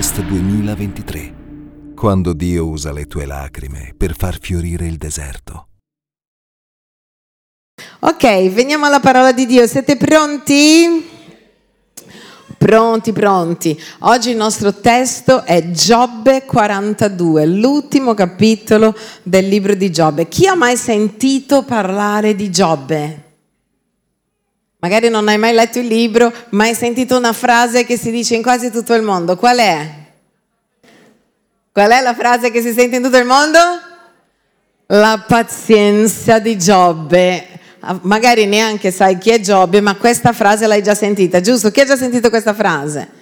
Harvest 2023, quando Dio usa le tue lacrime per far fiorire il deserto. Ok, veniamo alla parola di Dio. Siete pronti? Pronti, pronti. Oggi il nostro testo è Giobbe 42, l'ultimo capitolo del libro di Giobbe. Chi ha mai sentito parlare di Giobbe? Magari non hai mai letto il libro, ma hai sentito una frase che si dice in quasi tutto il mondo. Qual è? Qual è la frase che si sente in tutto il mondo? La pazienza di Giobbe. Ah, magari neanche sai chi è Giobbe, ma questa frase l'hai già sentita, giusto? Chi ha già sentito questa frase?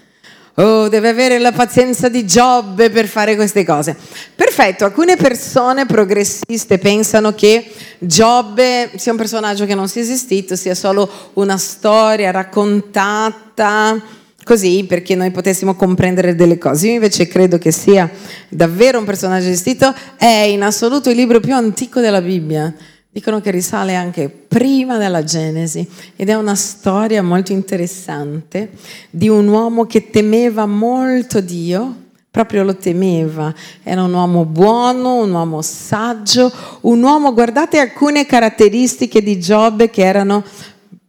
Oh, deve avere la pazienza di Giobbe per fare queste cose. Perfetto, alcune persone progressiste pensano che Giobbe sia un personaggio che non sia esistito, sia solo una storia raccontata così perché noi potessimo comprendere delle cose. Io invece credo che sia davvero un personaggio esistito, è in assoluto il libro più antico della Bibbia dicono che risale anche prima della Genesi ed è una storia molto interessante di un uomo che temeva molto Dio, proprio lo temeva, era un uomo buono, un uomo saggio, un uomo, guardate alcune caratteristiche di Giobbe che erano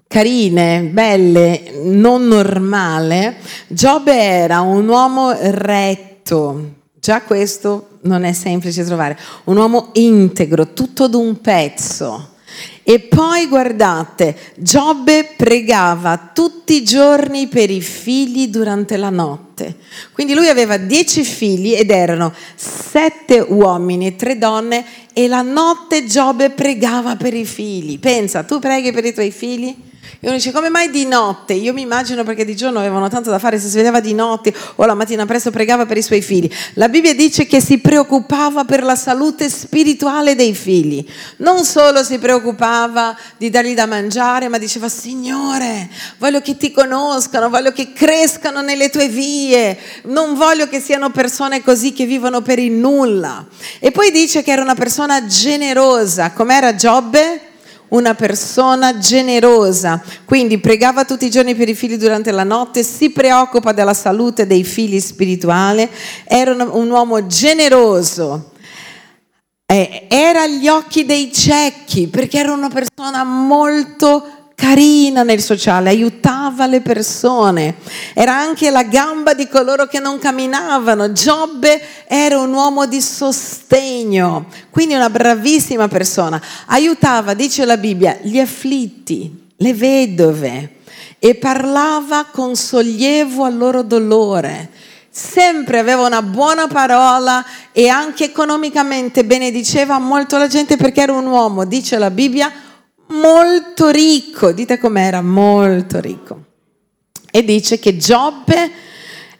carine, belle, non normale. Giobbe era un uomo retto, già questo non è semplice trovare, un uomo integro, tutto d'un pezzo. E poi guardate, Giobbe pregava tutti i giorni per i figli durante la notte. Quindi lui aveva dieci figli ed erano sette uomini e tre donne e la notte Giobbe pregava per i figli. Pensa, tu preghi per i tuoi figli? E uno dice, come mai di notte? Io mi immagino perché di giorno avevano tanto da fare, si vedeva di notte o la mattina presto pregava per i suoi figli. La Bibbia dice che si preoccupava per la salute spirituale dei figli. Non solo si preoccupava di dargli da mangiare, ma diceva, Signore, voglio che ti conoscano, voglio che crescano nelle tue vie, non voglio che siano persone così che vivono per il nulla. E poi dice che era una persona generosa, com'era Giobbe? Una persona generosa, quindi pregava tutti i giorni per i figli durante la notte, si preoccupa della salute dei figli spirituali, era un uomo generoso. era agli occhi dei ciechi perché era una persona molto carina nel sociale, aiutava le persone, era anche la gamba di coloro che non camminavano. Giobbe era un uomo di sostegno, quindi una bravissima persona. Aiutava, dice la Bibbia, gli afflitti, le vedove e parlava con sollievo al loro dolore sempre aveva una buona parola e anche economicamente benediceva molto la gente perché era un uomo, dice la Bibbia, molto ricco, dite com'era, molto ricco. E dice che Giobbe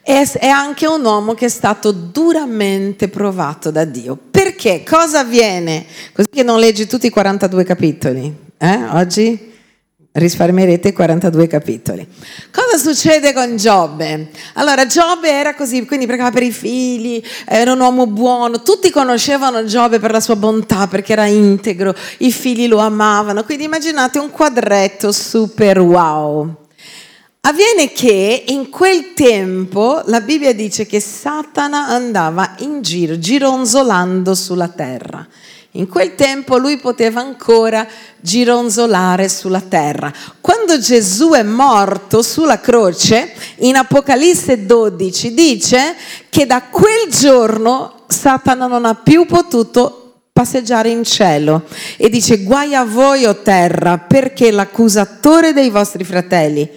è, anche un uomo che è stato duramente provato da Dio. Perché? Cosa avviene? Così che non leggi tutti i 42 capitoli. Eh? Oggi risparmierete 42 capitoli. Cosa succede con Giobbe? Allora, Giobbe era così, quindi pregava per i figli, era un uomo buono, tutti conoscevano Giobbe per la sua bontà, perché era integro, i figli lo amavano, quindi immaginate un quadretto super wow. Avviene che in quel tempo la Bibbia dice che Satana andava in giro, gironzolando sulla terra. In quel tempo lui poteva ancora gironzolare sulla terra. Quando Gesù è morto sulla croce, in Apocalisse 12 dice che da quel giorno Satana non ha più potuto passeggiare in cielo e dice guai a voi o terra perché l'accusatore dei vostri fratelli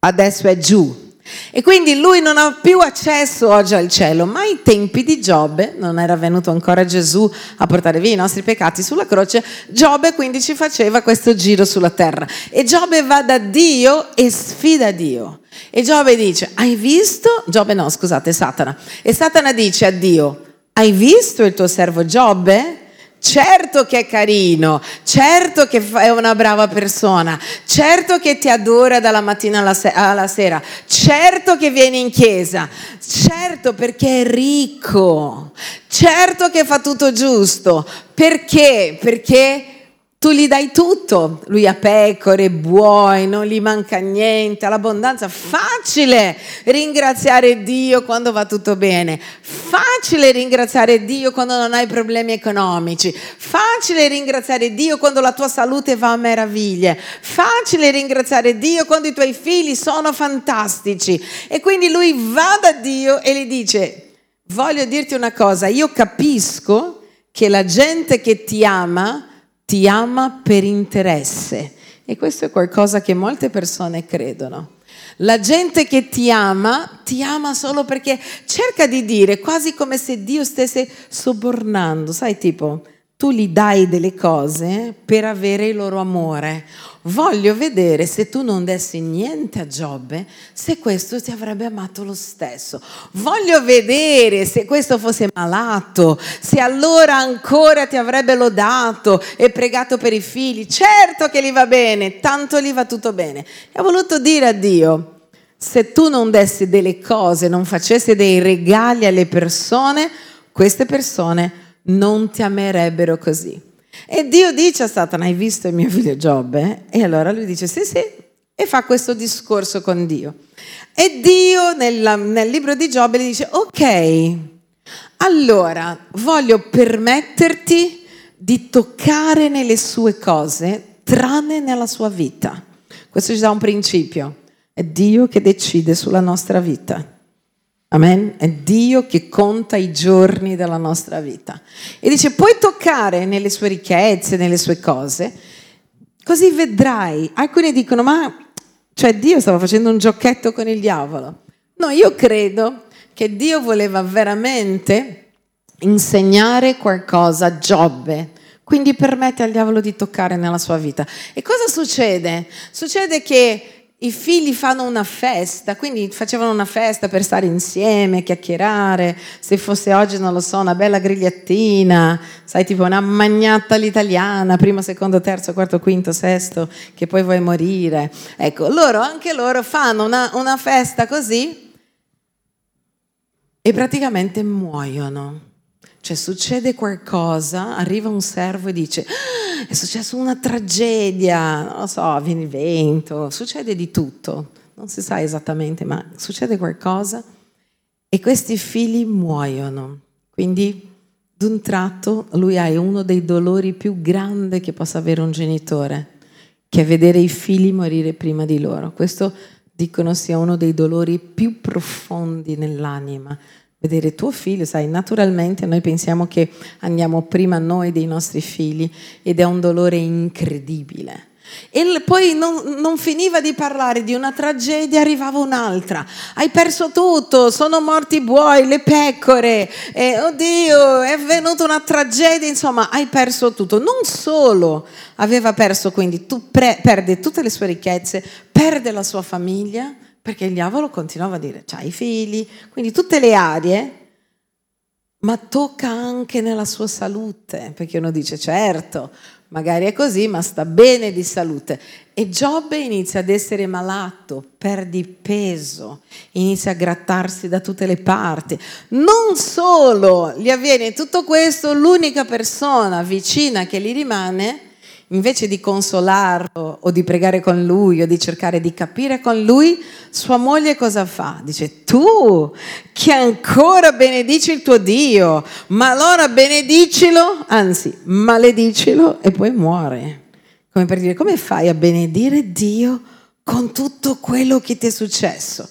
adesso è giù e quindi lui non ha più accesso oggi al cielo, ma ai tempi di Giobbe, non era venuto ancora Gesù a portare via i nostri peccati sulla croce, Giobbe quindi ci faceva questo giro sulla terra. E Giobbe va da Dio e sfida Dio. E Giobbe dice, hai visto? Giobbe no, scusate, Satana. E Satana dice a Dio, hai visto il tuo servo Giobbe? Certo che è carino, certo che è una brava persona, certo che ti adora dalla mattina alla, se- alla, sera, certo che viene in chiesa, certo perché è ricco, certo che fa tutto giusto. Perché? Perché tu gli dai tutto, lui ha pecore, buoi, non gli manca niente, l'abbondanza. Facile ringraziare Dio quando va tutto bene, facile ringraziare Dio quando non hai problemi economici, facile ringraziare Dio quando la tua salute va a meraviglie, facile ringraziare Dio quando i tuoi figli sono fantastici. E quindi lui va da Dio e gli dice, voglio dirti una cosa, io capisco che la gente che ti ama, ti ama per interesse. E questo è qualcosa che molte persone credono. La gente che ti ama, ti ama solo perché cerca di dire, quasi come se Dio stesse sobornando, sai tipo, tu gli dai delle cose per avere il loro amore. Voglio vedere se tu non dessi niente a Giobbe, se questo ti avrebbe amato lo stesso. Voglio vedere se questo fosse malato, se allora ancora ti avrebbe lodato e pregato per i figli. Certo che gli va bene, tanto gli va tutto bene. E ha voluto dire a Dio, se tu non dessi delle cose, non facessi dei regali alle persone, queste persone non ti amerebbero così. E Dio dice a Satana, hai visto il mio figlio Giobbe? E allora lui dice, sì, sì, e fa questo discorso con Dio. E Dio nel, nel libro di Giobbe gli dice, ok, allora voglio permetterti di toccare nelle sue cose, tranne nella sua vita. Questo ci dà un principio. È Dio che decide sulla nostra vita. Amen? È Dio che conta i giorni della nostra vita. E dice, puoi toccare nelle sue ricchezze, nelle sue cose, così vedrai. Alcuni dicono, ma cioè Dio stava facendo un giochetto con il diavolo. No, io credo che Dio voleva veramente insegnare qualcosa a Giobbe. Quindi permette al diavolo di toccare nella sua vita. E cosa succede? Succede che i figli fanno una festa, quindi facevano una festa per stare insieme, chiacchierare, se fosse oggi non lo so, una bella grigliatina, sai tipo una magnata all'italiana, primo, secondo, terzo, quarto, quinto, sesto, che poi vuoi morire. Ecco, loro, anche loro fanno una, una festa così e praticamente muoiono. Cioè succede qualcosa, arriva un servo e dice ah, è successa una tragedia, non lo so, viene il vento, succede di tutto, non si sa esattamente, ma succede qualcosa e questi figli muoiono. Quindi d'un tratto lui ha uno dei dolori più grandi che possa avere un genitore, che è vedere i figli morire prima di loro. Questo dicono sia uno dei dolori più profondi nell'anima vedere tuo figlio, sai, naturalmente noi pensiamo che andiamo prima noi dei nostri figli ed è un dolore incredibile. E poi non, non, finiva di parlare di una tragedia, arrivava un'altra. Hai perso tutto, sono morti i buoi, le pecore, e, oddio, è venuta una tragedia, insomma, hai perso tutto. Non solo aveva perso, quindi tu pre- perde tutte le sue ricchezze, perde la sua famiglia, perché il diavolo continuava a dire, c'hai i figli, quindi tutte le aree, ma tocca anche nella sua salute, perché uno dice, certo, magari è così, ma sta bene di salute. E Giobbe inizia ad essere malato, perdi peso, inizia a grattarsi da tutte le parti. Non solo gli avviene tutto questo, l'unica persona vicina che gli rimane invece di consolarlo o di pregare con lui o di cercare di capire con lui, sua moglie cosa fa? Dice, tu che ancora benedici il tuo Dio, ma allora benedicilo, anzi maledicilo e poi muore. Come per dire, come fai a benedire Dio con tutto quello che ti è successo?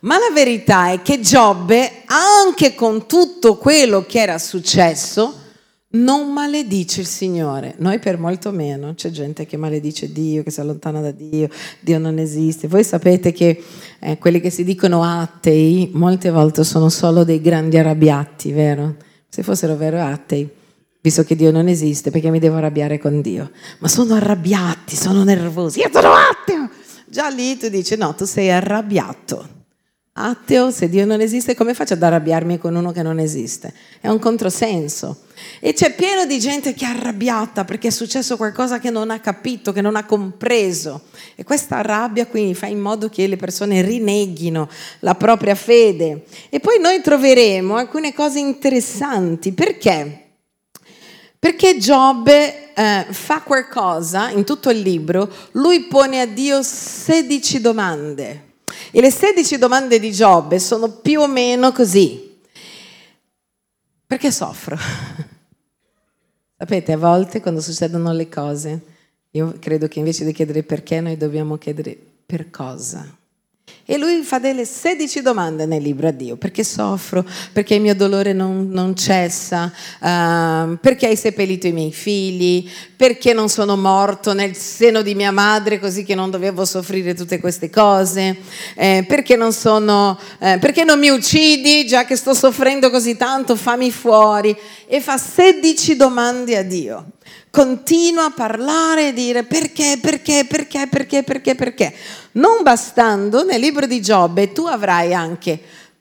Ma la verità è che Giobbe, anche con tutto quello che era successo, non maledice il Signore. Noi per molto meno, c'è gente che maledice Dio, che si allontana da Dio, Dio non esiste. Voi sapete che eh, quelli che si dicono atei molte volte sono solo dei grandi arrabbiati, vero? Se fossero vero atei, visto che Dio non esiste, perché mi devo arrabbiare con Dio? Ma sono arrabbiati, sono nervosi, io sono ateo! Già lì tu dici no, tu sei arrabbiato. Ateo, se Dio non esiste, come faccio ad arrabbiarmi con uno che non esiste? È un controsenso. E c'è pieno di gente che è arrabbiata perché è successo qualcosa che non ha capito, che non ha compreso. E questa rabbia quindi fa in modo che le persone rineghino la propria fede. E poi noi troveremo alcune cose interessanti. Perché? Perché Giobbe eh, fa qualcosa in tutto il libro, lui pone a Dio 16 domande. E le 16 domande di Giobbe sono più o meno così. Perché soffro? Sapete, a volte quando succedono le cose, io credo che invece di chiedere perché, noi dobbiamo chiedere per cosa. E lui fa delle 16 domande nel libro a Dio. Perché soffro? Perché il mio dolore non, non cessa? Uh, perché hai seppellito i miei figli? Perché non sono morto nel seno di mia madre così che non dovevo soffrire tutte queste cose? Eh, perché, non sono, eh, perché non mi uccidi già che sto soffrendo così tanto? Fammi fuori. E fa 16 domande a Dio continua a parlare e dire perché, perché, perché, perché, perché, perché. Non bastando, nel libro di Giobbe tu avrai anche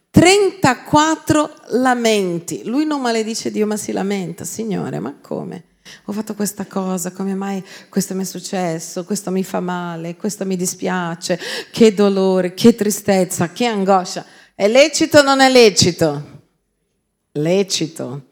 34 lamenti. Lui non maledice Dio, ma si lamenta. Signore, ma come? Ho fatto questa cosa, come mai questo mi è successo? Questo mi fa male, questo mi dispiace, che dolore, che tristezza, che angoscia. È lecito o non è lecito? Lecito.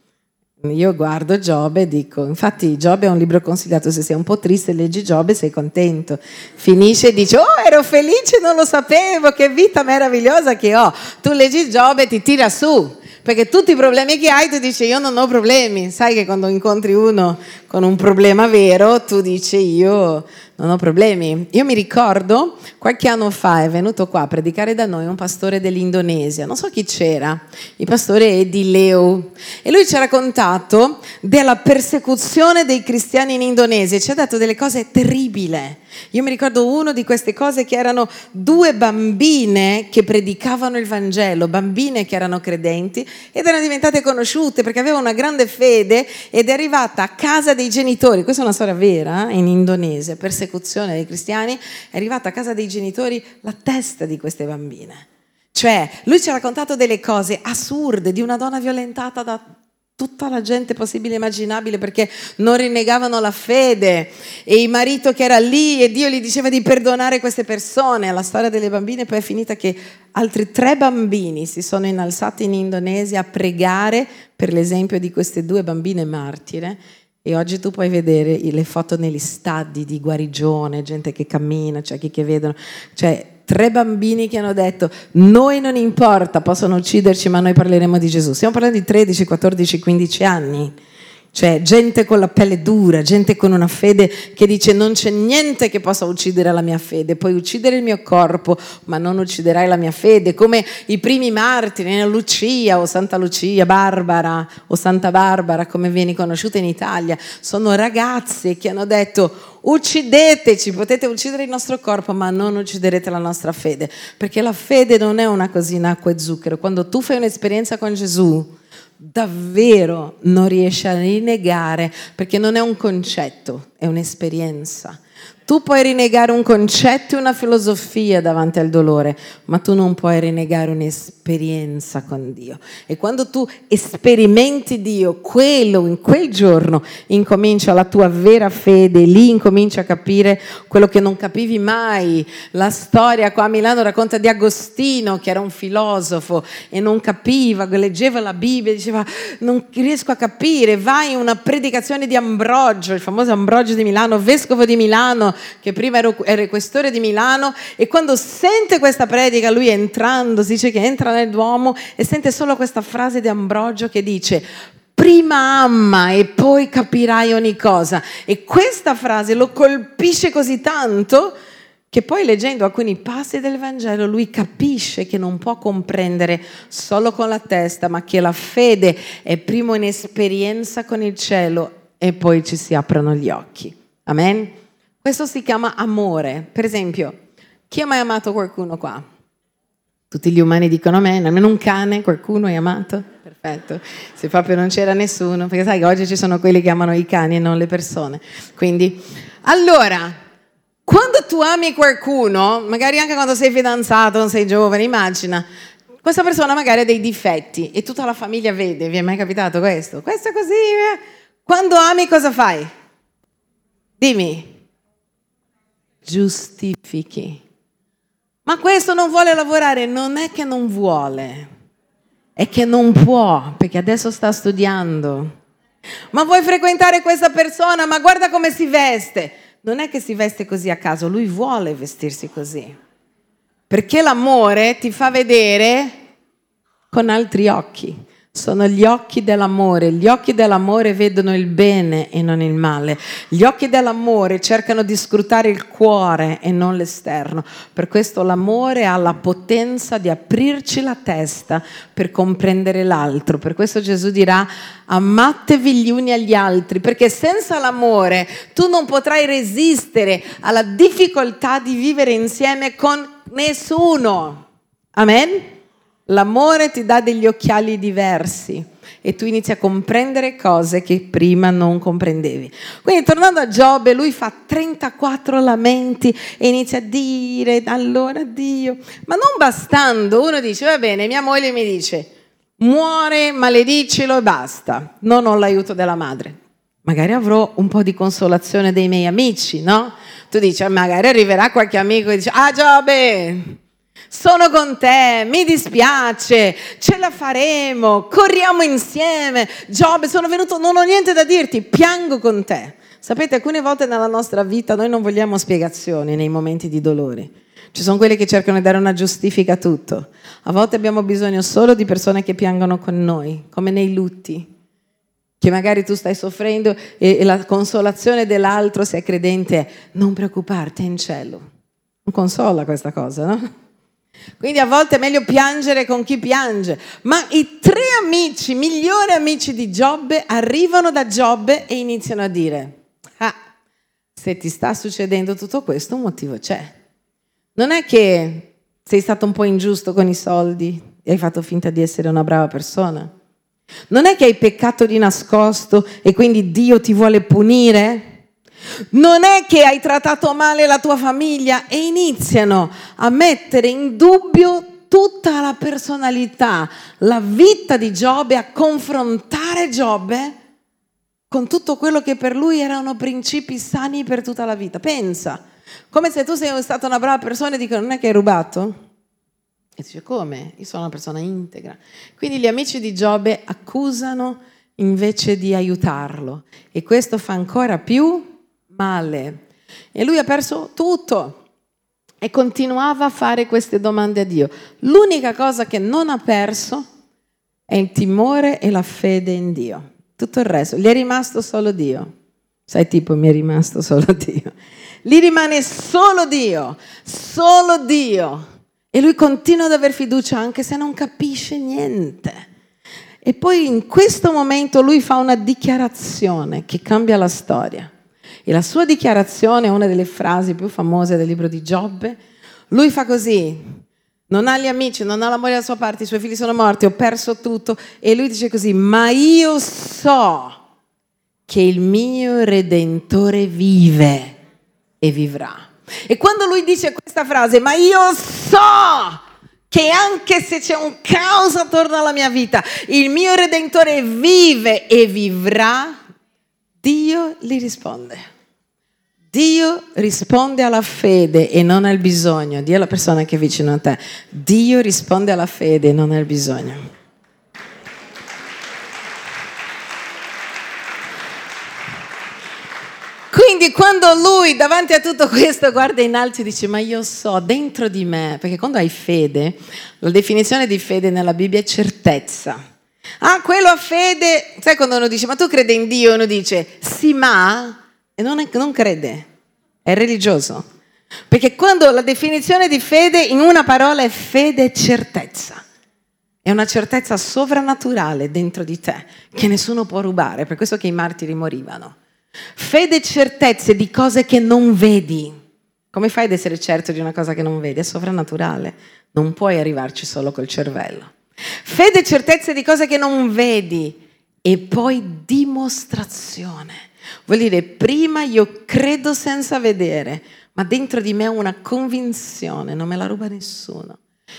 Io guardo Giobbe e dico, infatti Giobbe è un libro consigliato, se sei un po' triste leggi Giobbe e sei contento. Finisce e dice, oh ero felice, non lo sapevo, che vita meravigliosa che ho. Tu leggi Giobbe e ti tira su, perché tutti i problemi che hai tu dici io non ho problemi. Sai che quando incontri uno con un problema vero, tu dici io non ho problemi. Io mi ricordo qualche anno fa è venuto qua a predicare da noi un pastore dell'Indonesia, non so chi c'era, il pastore è di Leo, e lui ci ha raccontato della persecuzione dei cristiani in Indonesia, ci ha detto delle cose terribili. Io mi ricordo una di queste cose che erano due bambine che predicavano il Vangelo, bambine che erano credenti ed erano diventate conosciute perché avevano una grande fede ed è arrivata a casa dei genitori, questa è una storia vera eh, in Indonesia, persecuzione dei cristiani, è arrivata a casa dei genitori la testa di queste bambine. Cioè, lui ci ha raccontato delle cose assurde di una donna violentata da tutta la gente possibile e immaginabile perché non rinnegavano la fede e il marito che era lì e Dio gli diceva di perdonare queste persone. La storia delle bambine poi è finita che altri tre bambini si sono innalzati in Indonesia a pregare per l'esempio di queste due bambine martire e oggi tu puoi vedere le foto negli stadi di guarigione, gente che cammina, cioè chi che vedono, cioè tre bambini che hanno detto noi non importa, possono ucciderci, ma noi parleremo di Gesù. Stiamo parlando di 13, 14, 15 anni. Cioè gente con la pelle dura, gente con una fede che dice non c'è niente che possa uccidere la mia fede, puoi uccidere il mio corpo, ma non ucciderai la mia fede, come i primi martiri, Lucia o Santa Lucia, Barbara o Santa Barbara, come viene conosciuta in Italia, sono ragazze che hanno detto uccideteci, potete uccidere il nostro corpo, ma non ucciderete la nostra fede, perché la fede non è una cosina acqua e zucchero, quando tu fai un'esperienza con Gesù, davvero non riesce a rinnegare, perché non è un concetto, è un'esperienza. Tu puoi rinnegare un concetto e una filosofia davanti al dolore, ma tu non puoi rinnegare un'esperienza con Dio. E quando tu sperimenti Dio, quello in quel giorno incomincia la tua vera fede, lì incomincia a capire quello che non capivi mai. La storia qua a Milano racconta di Agostino, che era un filosofo e non capiva, leggeva la Bibbia e diceva non riesco a capire, vai in una predicazione di Ambrogio, il famoso Ambrogio di Milano, vescovo di Milano, che prima era questore di Milano, e quando sente questa predica, lui entrando, si dice che entra nel Duomo e sente solo questa frase di Ambrogio che dice prima ama e poi capirai ogni cosa. E questa frase lo colpisce così tanto che poi leggendo alcuni passi del Vangelo lui capisce che non può comprendere solo con la testa, ma che la fede è prima un'esperienza con il cielo e poi ci si aprono gli occhi. Amen? Questo si chiama amore. Per esempio, chi ha mai amato qualcuno qua? Tutti gli umani dicono a me, almeno un cane, qualcuno hai amato? Perfetto, se proprio non c'era nessuno, perché sai che oggi ci sono quelli che amano i cani e non le persone. Quindi, allora, quando tu ami qualcuno, magari anche quando sei fidanzato, non sei giovane, immagina, questa persona magari ha dei difetti e tutta la famiglia vede, vi è mai capitato questo? Questo è così. Eh? Quando ami cosa fai? Dimmi giustifichi. Ma questo non vuole lavorare, non è che non vuole, è che non può, perché adesso sta studiando. Ma vuoi frequentare questa persona? Ma guarda come si veste. Non è che si veste così a caso, lui vuole vestirsi così. Perché l'amore ti fa vedere con altri occhi sono gli occhi dell'amore. Gli occhi dell'amore vedono il bene e non il male. Gli occhi dell'amore cercano di scrutare il cuore e non l'esterno. Per questo l'amore ha la potenza di aprirci la testa per comprendere l'altro. Per questo Gesù dirà amatevi gli uni agli altri, perché senza l'amore tu non potrai resistere alla difficoltà di vivere insieme con nessuno. Amen? L'amore ti dà degli occhiali diversi e tu inizi a comprendere cose che prima non comprendevi. Quindi tornando a Giobbe, lui fa 34 lamenti e inizia a dire, allora Dio, ma non bastando, uno dice, va bene, mia moglie mi dice, muore, maledicelo e basta, non ho l'aiuto della madre. Magari avrò un po' di consolazione dei miei amici, no? Tu dici, magari arriverà qualche amico e dice, ah Giobbe, sono con te, mi dispiace, ce la faremo, corriamo insieme. Giobbe, sono venuto, non ho niente da dirti, piango con te. Sapete, alcune volte nella nostra vita noi non vogliamo spiegazioni nei momenti di dolore. Ci sono quelli che cercano di dare una giustifica a tutto. A volte abbiamo bisogno solo di persone che piangono con noi, come nei lutti. Che magari tu stai soffrendo e, la consolazione dell'altro, se è credente, è non preoccuparti, è in cielo. Non consola questa cosa, no? Quindi a volte è meglio piangere con chi piange. Ma i tre amici, migliori amici di Giobbe, arrivano da Giobbe e iniziano a dire, ah, se ti sta succedendo tutto questo, un motivo c'è. Non è che sei stato un po' ingiusto con i soldi e hai fatto finta di essere una brava persona. Non è che hai peccato di nascosto e quindi Dio ti vuole punire. Non è che hai trattato male la tua famiglia e iniziano a mettere in dubbio tutta la personalità, la vita di Giobbe, a confrontare Giobbe con tutto quello che per lui erano principi sani per tutta la vita. Pensa, come se tu sei stata una brava persona e dicono non è che hai rubato? E dice come? Io sono una persona integra. Quindi gli amici di Giobbe accusano invece di aiutarlo e questo fa ancora più male. E lui ha perso tutto e continuava a fare queste domande a Dio. L'unica cosa che non ha perso è il timore e la fede in Dio. Tutto il resto, gli è rimasto solo Dio. Sai tipo, mi è rimasto solo Dio. Gli rimane solo Dio, solo Dio. E lui continua ad aver fiducia anche se non capisce niente. E poi in questo momento lui fa una dichiarazione che cambia la storia. E la sua dichiarazione è una delle frasi più famose del libro di Giobbe. Lui fa così, non ha gli amici, non ha la moglie dalla sua parte, i suoi figli sono morti, ho perso tutto. E lui dice così, ma io so che il mio Redentore vive e vivrà. E quando lui dice questa frase, ma io so che anche se c'è un caos attorno alla mia vita, il mio Redentore vive e vivrà, Dio gli risponde. Dio risponde alla fede e non al bisogno. Dio è la persona che è vicino a te. Dio risponde alla fede e non al bisogno. Quindi quando lui davanti a tutto questo guarda in alto e dice ma io so dentro di me, perché quando hai fede, la definizione di fede nella Bibbia è certezza. Ah, quello ha fede, sai quando uno dice ma tu credi in Dio, uno dice sì ma e non, è, non crede, è religioso. Perché quando la definizione di fede in una parola è fede certezza, è una certezza sovrannaturale dentro di te che nessuno può rubare, per questo che i martiri morivano. Fede e certezze di cose che non vedi. Come fai ad essere certo di una cosa che non vedi? È sovrannaturale, non puoi arrivarci solo col cervello. Fede e certezze di cose che non vedi e poi dimostrazione Vuol dire, prima io credo senza vedere, ma dentro di me ho una convinzione, non me la ruba nessuno.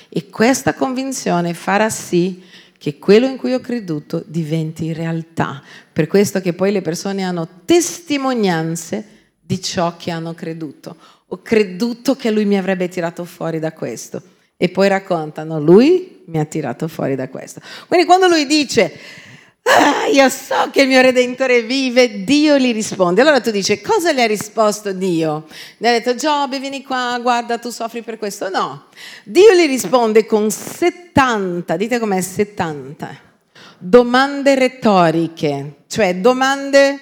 E questa convinzione farà sì che quello in cui ho creduto diventi realtà. Per questo che poi le persone hanno testimonianze di ciò che hanno creduto. Ho creduto che lui mi avrebbe tirato fuori da questo. E poi raccontano, lui mi ha tirato fuori da questo. Quindi quando lui dice, Io so che il mio Redentore vive, Dio gli risponde. Allora tu dici, cosa le ha risposto Dio? Le ha detto, Giobbe, vieni qua, guarda, tu soffri per questo. No, Dio gli risponde con 70, dite com'è 70, domande retoriche, cioè domande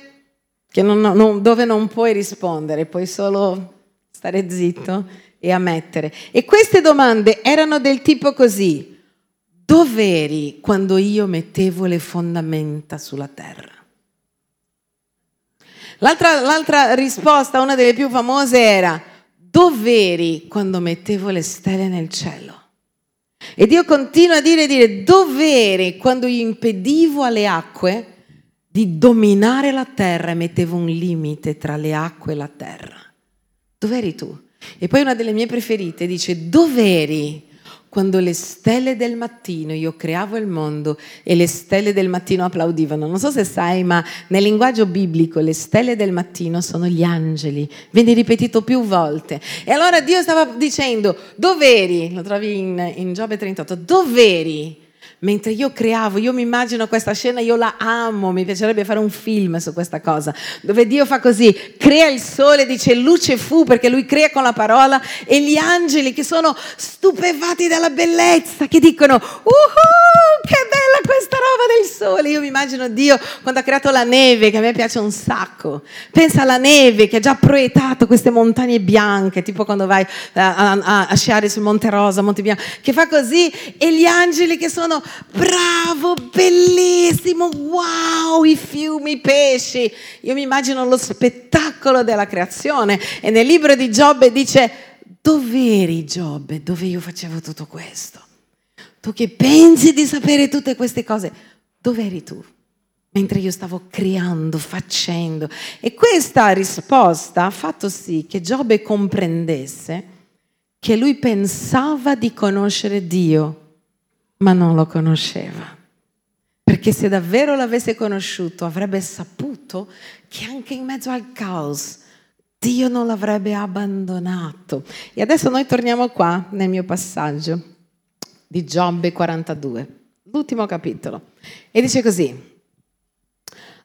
non, non, dove non puoi rispondere, puoi solo stare zitto e ammettere. E queste domande erano del tipo così. Dov'eri quando io mettevo le fondamenta sulla terra? L'altra, l'altra risposta, una delle più famose, era dov'eri quando mettevo le stelle nel cielo? E Dio continua a dire, dire dov'eri quando io impedivo alle acque di dominare la terra e mettevo un limite tra le acque e la terra? Dov'eri tu? E poi una delle mie preferite dice, dov'eri quando le stelle del mattino, io creavo il mondo e le stelle del mattino applaudivano. Non so se sai, ma nel linguaggio biblico le stelle del mattino sono gli angeli, viene ripetuto più volte. E allora Dio stava dicendo, dov'eri? Lo trovi in, in Giobbe 38, dov'eri? Mentre io creavo, io mi immagino questa scena, io la amo, mi piacerebbe fare un film su questa cosa, dove Dio fa così, crea il sole, dice luce fu perché lui crea con la parola e gli angeli che sono stupefatti dalla bellezza, che dicono, uhu, che bella questa roba del sole. Io mi immagino Dio quando ha creato la neve, che a me piace un sacco. Pensa alla neve che ha già proiettato queste montagne bianche, tipo quando vai a, a, a sciare sul Monte Rosa, Monte Bianco, che fa così e gli angeli che sono bravo, bellissimo, wow, i fiumi, i pesci. Io mi immagino lo spettacolo della creazione e nel libro di Giobbe dice, dove eri Giobbe, dove io facevo tutto questo? Tu che pensi di sapere tutte queste cose, dove eri tu? Mentre io stavo creando, facendo. E questa risposta ha fatto sì che Giobbe comprendesse che lui pensava di conoscere Dio ma non lo conosceva. Perché se davvero l'avesse conosciuto avrebbe saputo che anche in mezzo al caos Dio non l'avrebbe abbandonato. E adesso noi torniamo qua nel mio passaggio di Giobbe 42, l'ultimo capitolo. E dice così.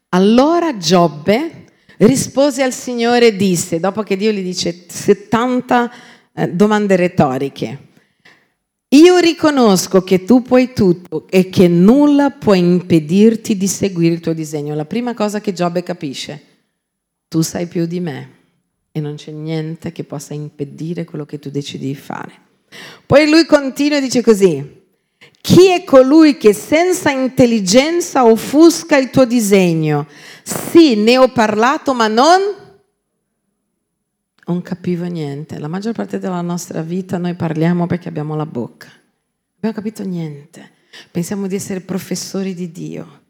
Allora Giobbe rispose al Signore e disse, dopo che Dio gli dice 70 eh, domande retoriche, io riconosco che tu puoi tutto e che nulla può impedirti di seguire il tuo disegno. La prima cosa che Giobbe capisce, tu sai più di me e non c'è niente che possa impedire quello che tu decidi di fare. Poi lui continua e dice così, chi è colui che senza intelligenza offusca il tuo disegno? Sì, ne ho parlato, ma non non capivo niente. La maggior parte della nostra vita noi parliamo perché abbiamo la bocca. Abbiamo capito niente. Pensiamo di essere professori di Dio.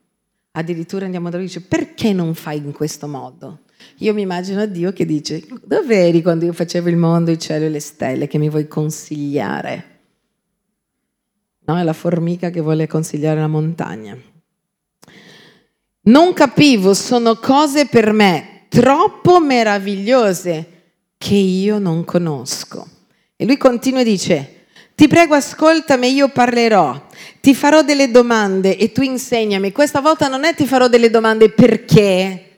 Addirittura andiamo da lui e dice perché non fai in questo modo? Io mi immagino Dio che dice dove eri quando io facevo il mondo, il cielo e le stelle che mi vuoi consigliare? No, è la formica che vuole consigliare la montagna. Non capivo, sono cose per me troppo meravigliose che io non conosco. E lui continua e dice, ti prego ascoltami, io parlerò, ti farò delle domande e tu insegnami. Questa volta non è ti farò delle domande perché,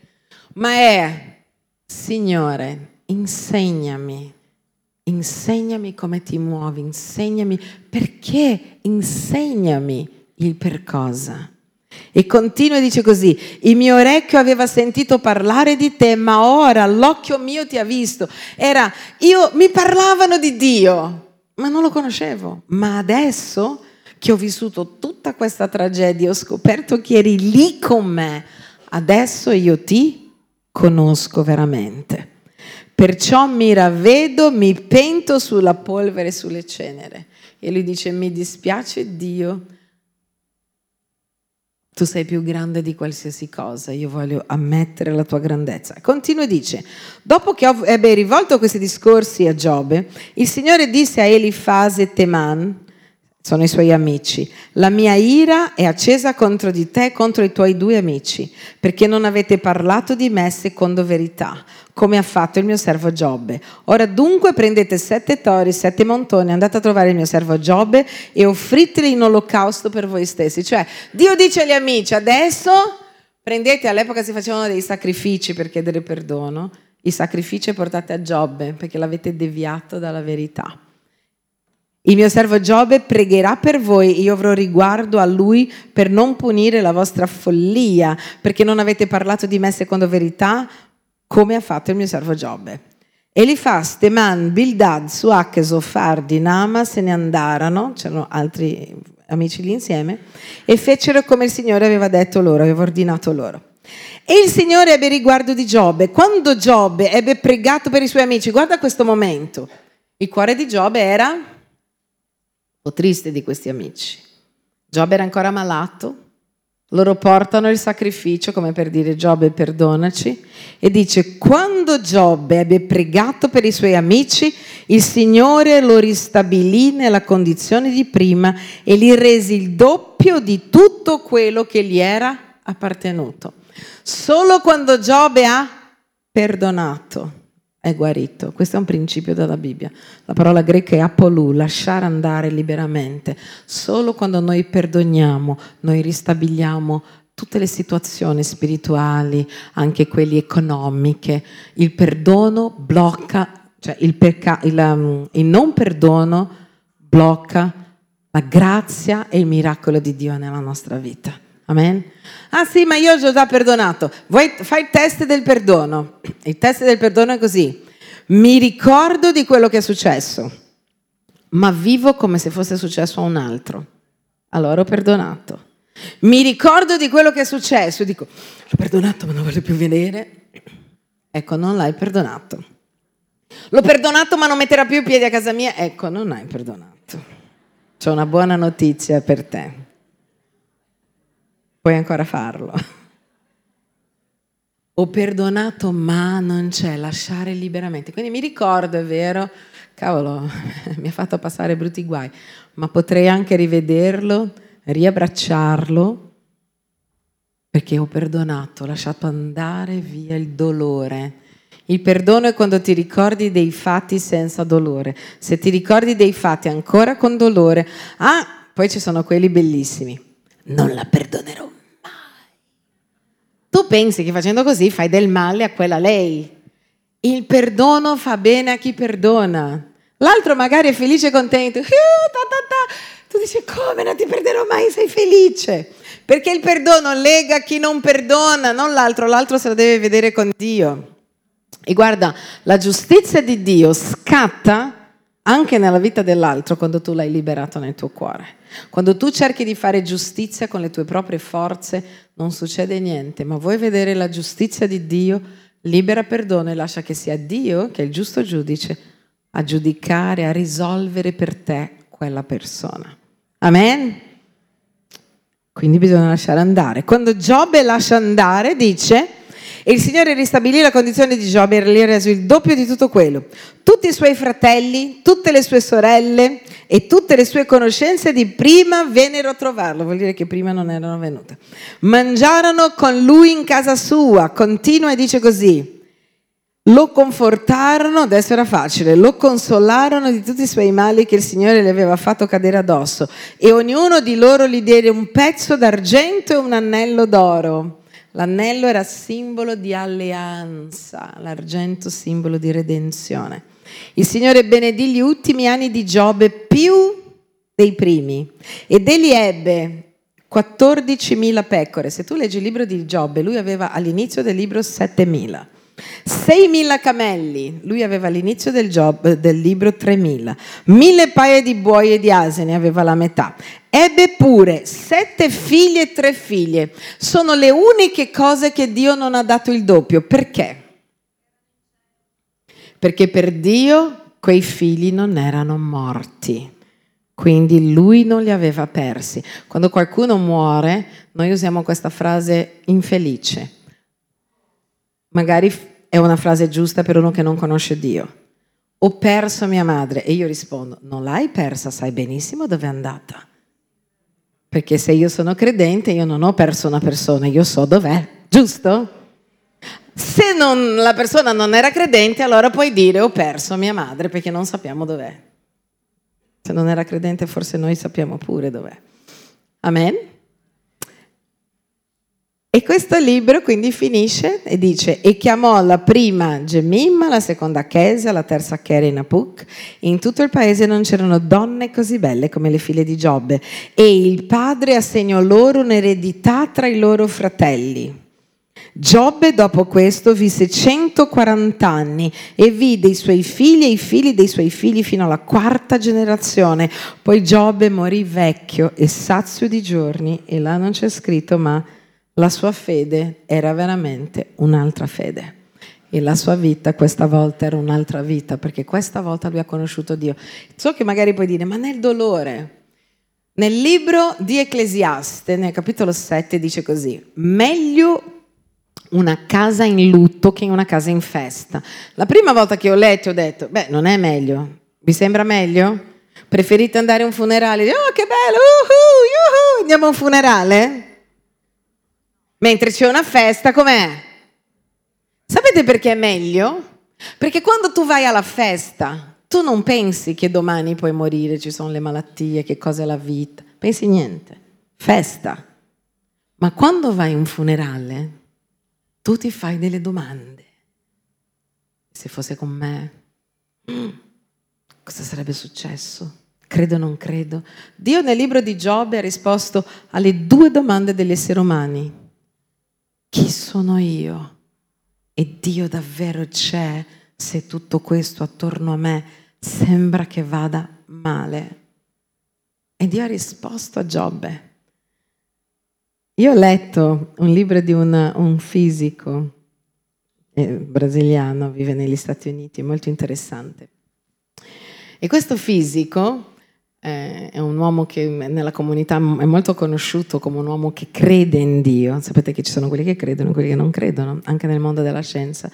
ma è, Signore, insegnami, insegnami come ti muovi, insegnami perché, insegnami il per cosa. E continua e dice così, il mio orecchio aveva sentito parlare di te, ma ora l'occhio mio ti ha visto. Era, io, mi parlavano di Dio, ma non lo conoscevo. Ma adesso che ho vissuto tutta questa tragedia, ho scoperto che eri lì con me, adesso io ti conosco veramente. Perciò mi ravvedo, mi pento sulla polvere e sulle cenere. E lui dice, mi dispiace Dio tu sei più grande di qualsiasi cosa, io voglio ammettere la tua grandezza. Continua e dice, dopo che ebbe rivolto questi discorsi a Giobbe, il Signore disse a Elifase Teman, sono i suoi amici. La mia ira è accesa contro di te e contro i tuoi due amici, perché non avete parlato di me secondo verità, come ha fatto il mio servo Giobbe. Ora dunque prendete sette tori, sette montoni, andate a trovare il mio servo Giobbe e offriteli in olocausto per voi stessi. Cioè, Dio dice agli amici, adesso prendete, all'epoca si facevano dei sacrifici per chiedere perdono, i sacrifici portate a Giobbe, perché l'avete deviato dalla verità. Il mio servo Giobbe pregherà per voi, io avrò riguardo a lui per non punire la vostra follia, perché non avete parlato di me secondo verità, come ha fatto il mio servo Giobbe. Elifas, Teman, Bildad, Suach, Zofar, Dinama se ne andarono, c'erano altri amici lì insieme, e fecero come il Signore aveva detto loro, aveva ordinato loro. E il Signore ebbe riguardo di Giobbe. Quando Giobbe ebbe pregato per i suoi amici, guarda questo momento, il cuore di Giobbe era po' triste di questi amici. Giobbe era ancora malato, loro portano il sacrificio come per dire Giobbe perdonaci e dice quando Giobbe ebbe pregato per i suoi amici il Signore lo ristabilì nella condizione di prima e gli resi il doppio di tutto quello che gli era appartenuto. Solo quando Giobbe ha perdonato è guarito. Questo è un principio della Bibbia. La parola greca è apolù, lasciare andare liberamente. Solo quando noi perdoniamo, noi ristabiliamo tutte le situazioni spirituali, anche quelle economiche. Il perdono blocca, cioè il, perca- il, um, il non perdono blocca la grazia e il miracolo di Dio nella nostra vita. Amen. Ah sì, ma io ho già perdonato. Vuoi, fai il test del perdono. Il test del perdono è così. Mi ricordo di quello che è successo, ma vivo come se fosse successo a un altro. Allora ho perdonato. Mi ricordo di quello che è successo. Dico, l'ho perdonato ma non voglio più vedere. Ecco, non l'hai perdonato. L'ho perdonato ma non metterà più i piedi a casa mia. Ecco, non hai perdonato. C'è una buona notizia per te puoi ancora farlo. Ho perdonato, ma non c'è, lasciare liberamente. Quindi mi ricordo, è vero, cavolo, mi ha fatto passare brutti guai, ma potrei anche rivederlo, riabbracciarlo, perché ho perdonato, ho lasciato andare via il dolore. Il perdono è quando ti ricordi dei fatti senza dolore. Se ti ricordi dei fatti ancora con dolore, ah, poi ci sono quelli bellissimi. Non la perdonerò tu pensi che facendo così fai del male a quella lei. Il perdono fa bene a chi perdona. L'altro magari è felice e contento. Uh, tu dici come non ti perderò mai, sei felice. Perché il perdono lega chi non perdona, non l'altro, l'altro se la deve vedere con Dio. E guarda, la giustizia di Dio scatta anche nella vita dell'altro quando tu l'hai liberato nel tuo cuore. Quando tu cerchi di fare giustizia con le tue proprie forze non succede niente, ma vuoi vedere la giustizia di Dio, libera perdono e lascia che sia Dio, che è il giusto giudice, a giudicare, a risolvere per te quella persona. Amen? Quindi bisogna lasciare andare. Quando Giobbe lascia andare, dice e il Signore ristabilì la condizione di Giobbe e gli reso il doppio di tutto quello. Tutti i suoi fratelli, tutte le sue sorelle e tutte le sue conoscenze di prima vennero a trovarlo, vuol dire che prima non erano venute. Mangiarono con lui in casa sua, continua e dice così. Lo confortarono, adesso era facile, lo consolarono di tutti i suoi mali che il Signore le aveva fatto cadere addosso e ognuno di loro gli diede un pezzo d'argento e un anello d'oro. L'anello era simbolo di alleanza, l'argento simbolo di redenzione. Il Signore benedì gli ultimi anni di Giobbe più dei primi ed egli ebbe 14.000 pecore. Se tu leggi il libro di Giobbe, lui aveva all'inizio del libro 7.000. 6.000 camelli, lui aveva all'inizio del, job, del libro 3.000, mille paia di buoi e di asini aveva la metà, ebbe pure sette figli e tre figlie, sono le uniche cose che Dio non ha dato il doppio, perché? Perché per Dio quei figli non erano morti. Quindi lui non li aveva persi. Quando qualcuno muore, noi usiamo questa frase infelice magari è una frase giusta per uno che non conosce Dio. ho perso mia madre. E io rispondo, non l'hai persa, sai benissimo dove è andata. Perché se io sono credente, io non ho perso una persona, io so dov'è, giusto? Se non, la persona non era credente, allora puoi dire ho perso mia madre perché non sappiamo dov'è. Se non era credente, forse noi sappiamo pure dov'è. Amen? E questo libro quindi finisce e dice, e chiamò la prima Gemimma, la seconda Chesia, la terza Kerenapuk. In tutto il paese non c'erano donne così belle come le figlie di Giobbe. E il padre assegnò loro un'eredità tra i loro fratelli. Giobbe dopo questo visse 140 anni e vide i suoi figli e i figli dei suoi figli fino alla quarta generazione. Poi Giobbe morì vecchio e sazio di giorni e là non c'è scritto ma la sua fede era veramente un'altra fede. E la sua vita questa volta era un'altra vita, perché questa volta lui ha conosciuto Dio. So che magari puoi dire, ma nel dolore. Nel libro di Ecclesiaste, nel capitolo 7, dice così, meglio una casa in lutto che una casa in festa. La prima volta che ho letto ho detto, beh, non è meglio. Vi sembra meglio? Preferite andare a un funerale? Oh, che bello! Uh-huh, uh-huh, andiamo a un funerale? Mentre c'è una festa, com'è? Sapete perché è meglio? Perché quando tu vai alla festa, tu non pensi che domani puoi morire, ci sono le malattie, che cosa è la vita. Pensi niente. Festa. Ma quando vai a un funerale, tu ti fai delle domande. Se fosse con me, mm, cosa sarebbe successo? Credo o non credo? Dio nel libro di Giobbe ha risposto alle due domande degli esseri umani chi sono io? E Dio davvero c'è se tutto questo attorno a me sembra che vada male? E Dio ha risposto a Giobbe. Io ho letto un libro di una, un fisico eh, brasiliano, vive negli Stati Uniti, molto interessante. E questo fisico è un uomo che nella comunità è molto conosciuto come un uomo che crede in Dio. Sapete che ci sono quelli che credono e quelli che non credono, anche nel mondo della scienza.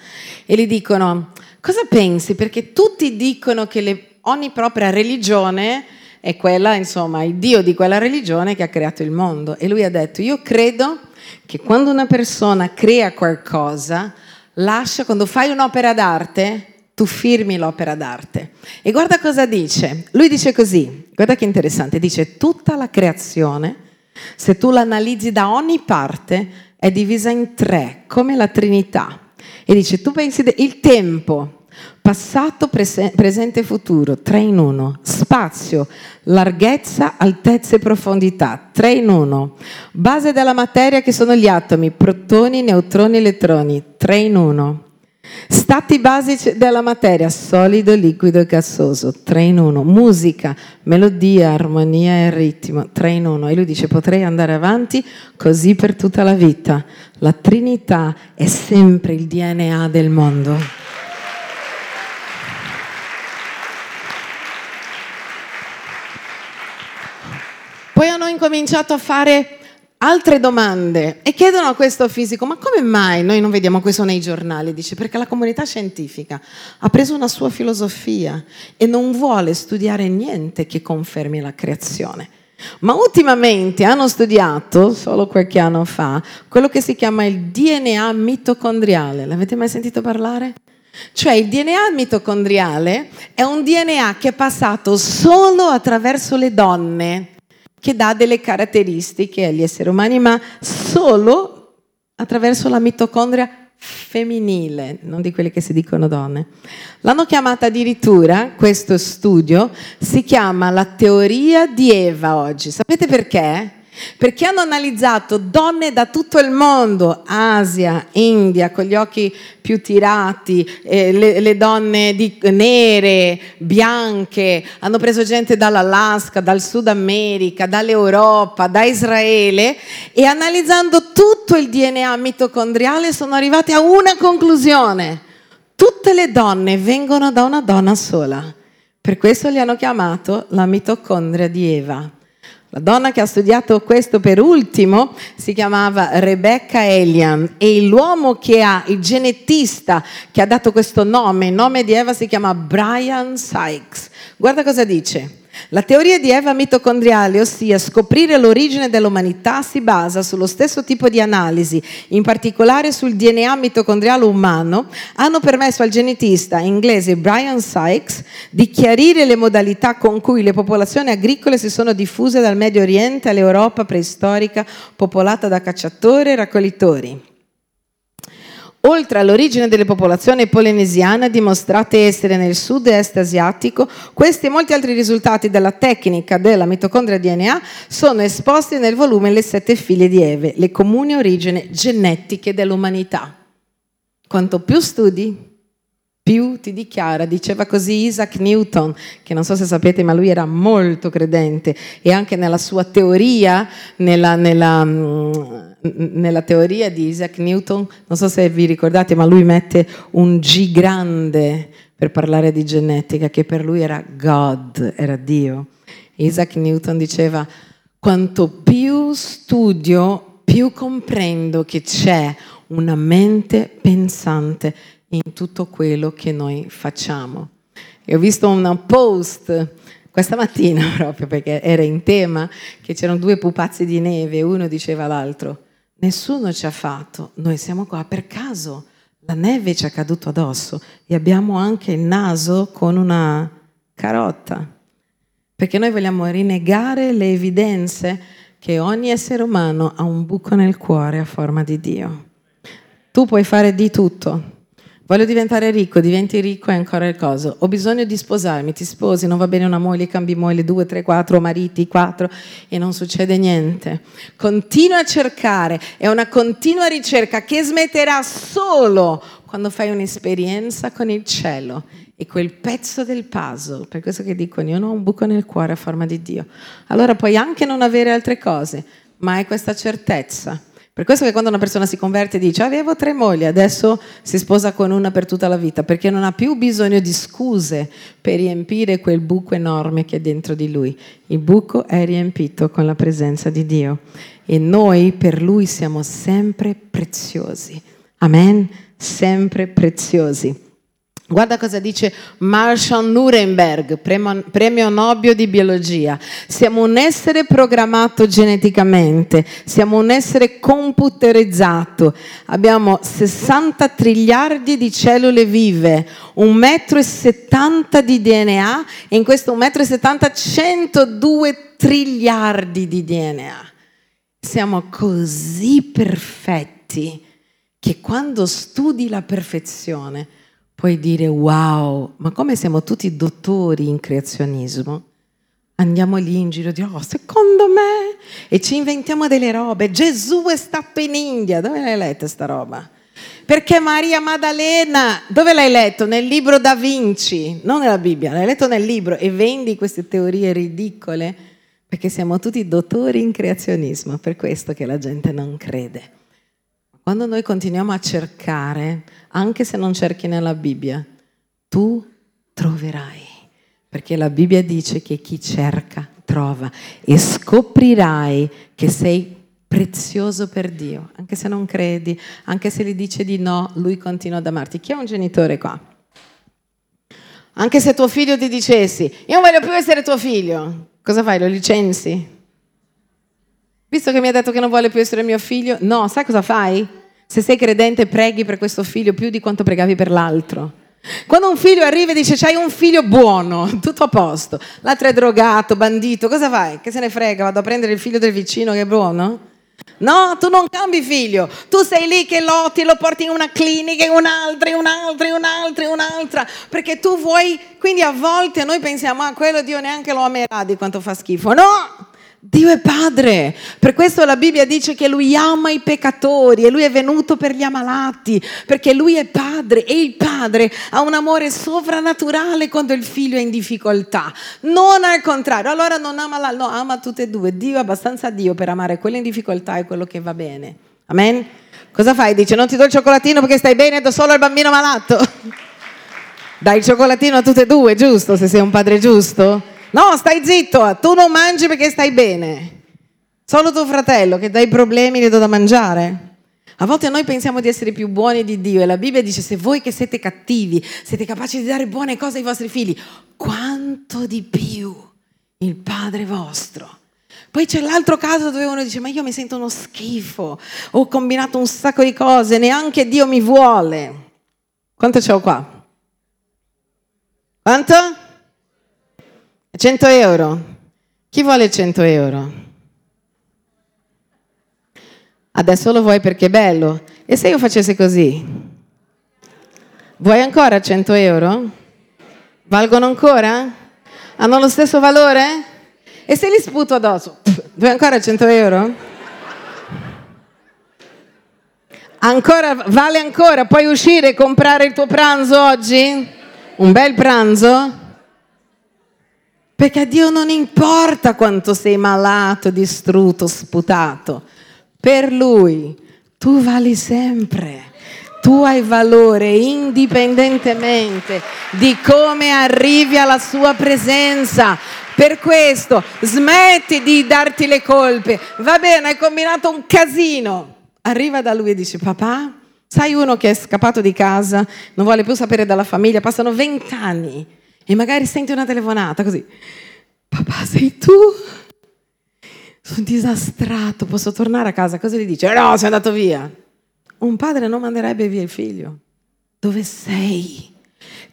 E gli dicono, cosa pensi? Perché tutti dicono che le, ogni propria religione è quella, insomma, il Dio di quella religione che ha creato il mondo. E lui ha detto, io credo che quando una persona crea qualcosa, lascia, quando fai un'opera d'arte, tu firmi l'opera d'arte. E guarda cosa dice. Lui dice così, guarda che interessante, dice tutta la creazione, se tu l'analizzi da ogni parte, è divisa in tre, come la Trinità. E dice, tu pensi il tempo, passato, prese- presente e futuro, tre in uno, spazio, larghezza, altezza e profondità, tre in uno, base della materia che sono gli atomi, protoni, neutroni, elettroni, tre in uno Stati basici della materia, solido, liquido e gassoso, 3 in 1. Musica, melodia, armonia e ritmo, 3 in 1. E lui dice potrei andare avanti così per tutta la vita. La Trinità è sempre il DNA del mondo. Poi hanno incominciato a fare altre domande e chiedono a questo fisico, ma come mai noi non vediamo questo nei giornali? Dice, perché la comunità scientifica ha preso una sua filosofia e non vuole studiare niente che confermi la creazione. Ma ultimamente hanno studiato, solo qualche anno fa, quello che si chiama il DNA mitocondriale. L'avete mai sentito parlare? Cioè il DNA mitocondriale è un DNA che è passato solo attraverso le donne che dà delle caratteristiche agli esseri umani, ma solo attraverso la mitocondria femminile, non di quelle che si dicono donne. L'hanno chiamata addirittura, questo studio, si chiama la teoria di Eva oggi. Sapete perché? Perché hanno analizzato donne da tutto il mondo, Asia, India, con gli occhi più tirati, eh, le, le, donne di, nere, bianche, hanno preso gente dall'Alaska, dal Sud America, dall'Europa, da Israele e analizzando tutto il DNA mitocondriale sono arrivati a una conclusione. Tutte le donne vengono da una donna sola. Per questo li hanno chiamato la mitocondria di Eva. La donna che ha studiato questo per ultimo si chiamava Rebecca Elian e l'uomo che ha, il genetista che ha dato questo nome, il nome di Eva si chiama Brian Sykes. Guarda cosa dice. La teoria di Eva mitocondriale, ossia scoprire l'origine dell'umanità, si basa sullo stesso tipo di analisi, in particolare sul DNA mitocondriale umano, hanno permesso al genetista inglese Brian Sykes di chiarire le modalità con cui le popolazioni agricole si sono diffuse dal Medio Oriente all'Europa preistorica popolata da cacciatori e raccoglitori. Oltre all'origine delle popolazioni polinesiane dimostrate essere nel sud-est asiatico, questi e molti altri risultati della tecnica della mitocondria DNA sono esposti nel volume Le sette figlie di Eve, le comuni origini genetiche dell'umanità. Quanto più studi, più ti dichiara, diceva così Isaac Newton, che non so se sapete, ma lui era molto credente e anche nella sua teoria, nella, nella, mm, nella teoria di Isaac Newton, non so se vi ricordate, ma lui mette un G grande per parlare di genetica, che per lui era God, era Dio. Isaac Newton diceva, quanto più studio, più comprendo che c'è una mente pensante in tutto quello che noi facciamo. E ho visto un post questa mattina proprio perché era in tema che c'erano due pupazzi di neve uno diceva all'altro nessuno ci ha fatto, noi siamo qua per caso, la neve ci è caduto addosso e abbiamo anche il naso con una carotta. Perché noi vogliamo rinnegare le evidenze che ogni essere umano ha un buco nel cuore a forma di Dio. Tu puoi fare di tutto, Voglio diventare ricco, diventi ricco e ancora il coso. Ho bisogno di sposarmi, ti sposi, non va bene una moglie, cambi moglie, due, tre, quattro mariti, quattro e non succede niente. Continua a cercare, è una continua ricerca che smetterà solo quando fai un'esperienza con il cielo e quel pezzo del puzzle, per questo che dicono io non ho un buco nel cuore a forma di Dio. Allora puoi anche non avere altre cose, ma hai questa certezza per questo che quando una persona si converte e dice avevo tre mogli, adesso si sposa con una per tutta la vita, perché non ha più bisogno di scuse per riempire quel buco enorme che è dentro di lui. Il buco è riempito con la presenza di Dio e noi per lui siamo sempre preziosi. Amen? Sempre preziosi. Guarda cosa dice Marshall Nuremberg, premio Nobel di biologia. Siamo un essere programmato geneticamente, siamo un essere computerizzato. Abbiamo 60 triliardi di cellule vive, un metro e 70 di DNA e in questo 1,70 metro e 70 102 triliardi di DNA. Siamo così perfetti che quando studi la perfezione puoi dire wow, ma come siamo tutti dottori in creazionismo? Andiamo lì in giro dire, oh, secondo me, e ci inventiamo delle robe. Gesù è stato in India, dove l'hai letta sta roba? Perché Maria Maddalena, dove l'hai letto? Nel libro Da Vinci, non nella Bibbia, l'hai letto nel libro e vendi queste teorie ridicole perché siamo tutti dottori in creazionismo, per questo che la gente non crede. Quando noi continuiamo a cercare, anche se non cerchi nella Bibbia, tu troverai, perché la Bibbia dice che chi cerca trova e scoprirai che sei prezioso per Dio, anche se non credi, anche se gli dice di no, lui continua ad amarti. Chi è un genitore qua? Anche se tuo figlio ti dicessi, io non voglio più essere tuo figlio, cosa fai? Lo licenzi? Visto che mi ha detto che non vuole più essere mio figlio, no, sai cosa fai? Se sei credente, preghi per questo figlio più di quanto pregavi per l'altro. Quando un figlio arriva e dice c'hai un figlio buono, tutto a posto, l'altro è drogato, bandito, cosa fai? Che se ne frega, vado a prendere il figlio del vicino che è buono? No, tu non cambi figlio, tu sei lì che lotti, lo porti in una clinica, in un'altra, in un'altra, in un'altra, in un'altra, perché tu vuoi, quindi a volte noi pensiamo, ah, quello Dio neanche lo amerà di quanto fa schifo. No! Dio è padre, per questo la Bibbia dice che lui ama i peccatori e lui è venuto per gli ammalati, perché lui è padre e il padre ha un amore sovrannaturale quando il figlio è in difficoltà, non al contrario, allora non ama la, no, ama tutte e due, Dio è abbastanza Dio per amare quello in difficoltà e quello che va bene. Amen? Cosa fai? Dice non ti do il cioccolatino perché stai bene, do solo al bambino malato. Dai il cioccolatino a tutte e due, giusto? Se sei un padre giusto? No, stai zitto, tu non mangi perché stai bene. Solo tuo fratello che dai problemi gli do da mangiare. A volte noi pensiamo di essere più buoni di Dio e la Bibbia dice se voi che siete cattivi siete capaci di dare buone cose ai vostri figli, quanto di più il Padre vostro. Poi c'è l'altro caso dove uno dice ma io mi sento uno schifo, ho combinato un sacco di cose, neanche Dio mi vuole. Quanto c'ho qua? Quanto? 100 euro. Chi vuole 100 euro? Adesso lo vuoi perché è bello. E se io facessi così? Vuoi ancora 100 euro? Valgono ancora? Hanno lo stesso valore? E se li sputo addosso? Vuoi ancora 100 euro? Ancora, vale ancora? Puoi uscire e comprare il tuo pranzo oggi? Un bel pranzo? Perché a Dio non importa quanto sei malato, distrutto, sputato. Per Lui tu vali sempre. Tu hai valore indipendentemente di come arrivi alla sua presenza. Per questo smetti di darti le colpe. Va bene, hai combinato un casino arriva da lui e dice papà, sai uno che è scappato di casa, non vuole più sapere dalla famiglia, passano vent'anni e magari senti una telefonata così, papà sei tu? Sono disastrato, posso tornare a casa? Cosa gli dice? No, sei andato via. Un padre non manderebbe via il figlio. Dove sei?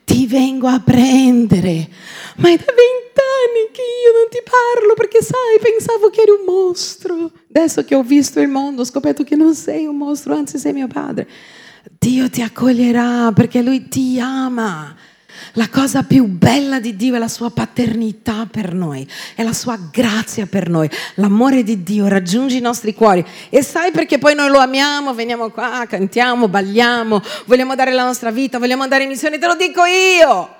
Ti vengo a prendere. Ma è da vent'anni che io non ti parlo perché sai, pensavo che eri un mostro. Adesso che ho visto il mondo, ho scoperto che non sei un mostro, anzi sei mio padre. Dio ti accoglierà perché lui ti ama. La cosa più bella di Dio è la sua paternità per noi, è la sua grazia per noi. L'amore di Dio raggiunge i nostri cuori. E sai perché poi noi lo amiamo, veniamo qua, cantiamo, balliamo, vogliamo dare la nostra vita, vogliamo andare in missione, te lo dico io.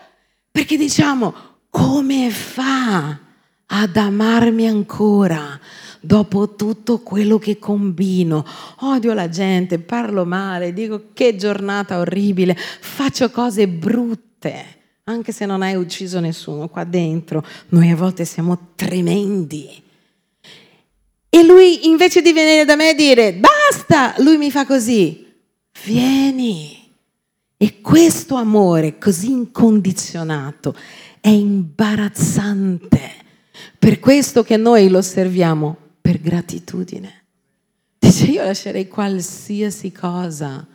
Perché diciamo, come fa ad amarmi ancora? dopo tutto quello che combino. Odio la gente, parlo male, dico che giornata orribile, faccio cose brutte anche se non hai ucciso nessuno qua dentro, noi a volte siamo tremendi. E lui invece di venire da me e dire basta, lui mi fa così, vieni. E questo amore così incondizionato è imbarazzante. Per questo che noi lo serviamo per gratitudine. Dice io lascerei qualsiasi cosa,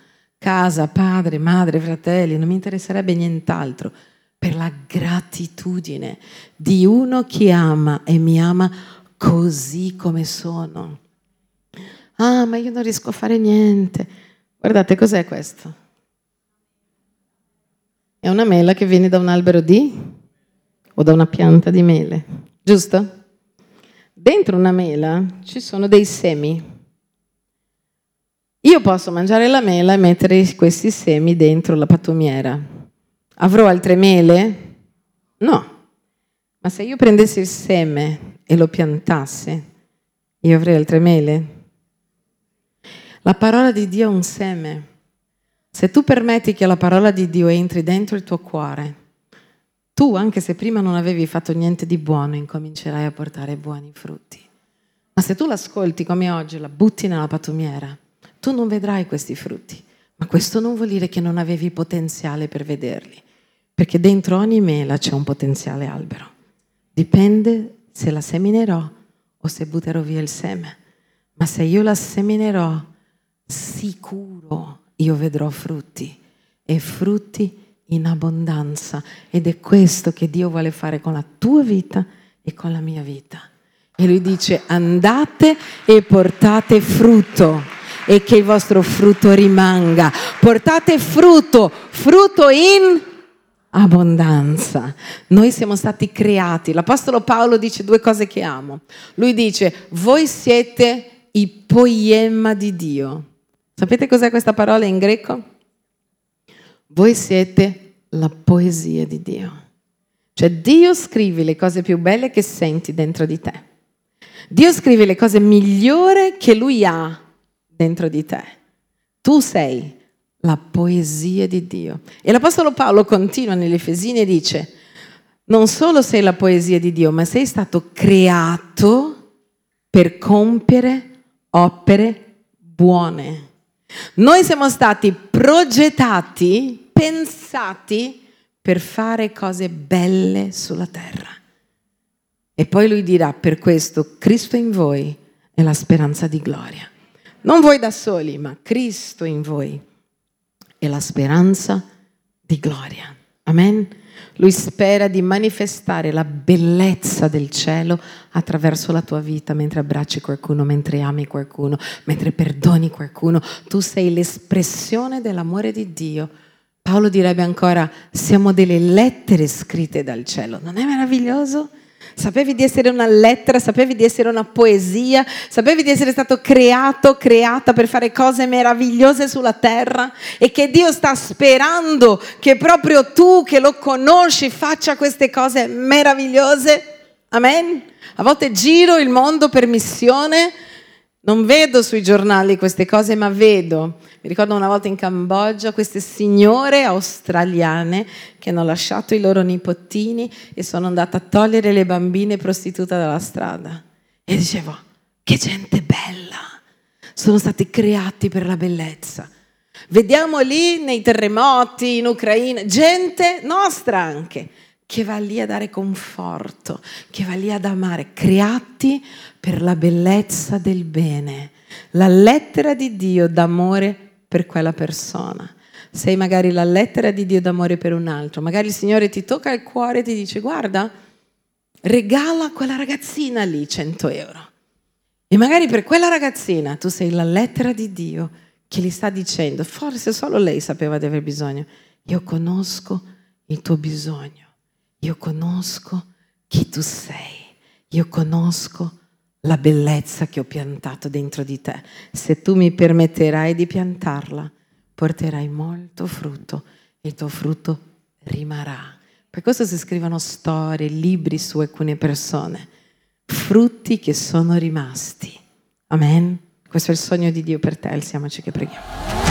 casa, padre, madre, fratelli, non mi interesserebbe nient'altro per la gratitudine di uno che ama e mi ama così come sono. Ah, ma io non riesco a fare niente. Guardate, cos'è questo? È una mela che viene da un albero di o da una pianta di mele, giusto? Dentro una mela ci sono dei semi. Io posso mangiare la mela e mettere questi semi dentro la pattumiera. Avrò altre mele? No. Ma se io prendessi il seme e lo piantassi, io avrei altre mele? La parola di Dio è un seme. Se tu permetti che la parola di Dio entri dentro il tuo cuore, tu, anche se prima non avevi fatto niente di buono, incomincerai a portare buoni frutti. Ma se tu l'ascolti come oggi, la butti nella patumiera, tu non vedrai questi frutti. Ma questo non vuol dire che non avevi potenziale per vederli. Perché dentro ogni mela c'è un potenziale albero. Dipende se la seminerò o se butterò via il seme. Ma se io la seminerò, sicuro io vedrò frutti e frutti in abbondanza. Ed è questo che Dio vuole fare con la tua vita e con la mia vita. E lui dice andate e portate frutto e che il vostro frutto rimanga. Portate frutto, frutto in abbondanza. Noi siamo stati creati. L'Apostolo Paolo dice due cose che amo. Lui dice, voi siete i poiema di Dio. Sapete cos'è questa parola in greco? Voi siete la poesia di Dio. Cioè Dio scrive le cose più belle che senti dentro di te. Dio scrive le cose migliori che Lui ha dentro di te. Tu sei la poesia di Dio. E l'Apostolo Paolo continua negli Efesini e dice, non solo sei la poesia di Dio, ma sei stato creato per compiere opere buone. Noi siamo stati progettati, pensati per fare cose belle sulla terra. E poi lui dirà, per questo Cristo in voi è la speranza di gloria. Non voi da soli, ma Cristo in voi è la speranza di gloria. Amen. Lui spera di manifestare la bellezza del cielo attraverso la tua vita mentre abbracci qualcuno, mentre ami qualcuno, mentre perdoni qualcuno. Tu sei l'espressione dell'amore di Dio. Paolo direbbe ancora, siamo delle lettere scritte dal cielo. Non è meraviglioso? Sapevi di essere una lettera, sapevi di essere una poesia, sapevi di essere stato creato, creata per fare cose meravigliose sulla terra e che Dio sta sperando che proprio tu che lo conosci faccia queste cose meravigliose. Amen. A volte giro il mondo per missione non vedo sui giornali queste cose, ma vedo. Mi ricordo una volta in Cambogia queste signore australiane che hanno lasciato i loro nipotini e sono andate a togliere le bambine prostitute dalla strada. E dicevo, che gente bella! Sono stati creati per la bellezza. Vediamo lì nei terremoti in Ucraina, gente nostra anche, che va lì a dare conforto, che va lì ad amare, creati per la bellezza del bene, la lettera di Dio d'amore per quella persona. Sei magari la lettera di Dio d'amore per un altro, magari il Signore ti tocca il cuore e ti dice guarda, regala a quella ragazzina lì 100 euro. E magari per quella ragazzina tu sei la lettera di Dio che gli sta dicendo, forse solo lei sapeva di aver bisogno, io conosco il tuo bisogno io conosco chi tu sei, io conosco la bellezza che ho piantato dentro di te. Se tu mi permetterai di piantarla, porterai molto frutto il tuo frutto rimarrà. Per questo si scrivono storie, libri su alcune persone, frutti che sono rimasti. Amen. Questo è il sogno di Dio per te, alziamoci che preghiamo.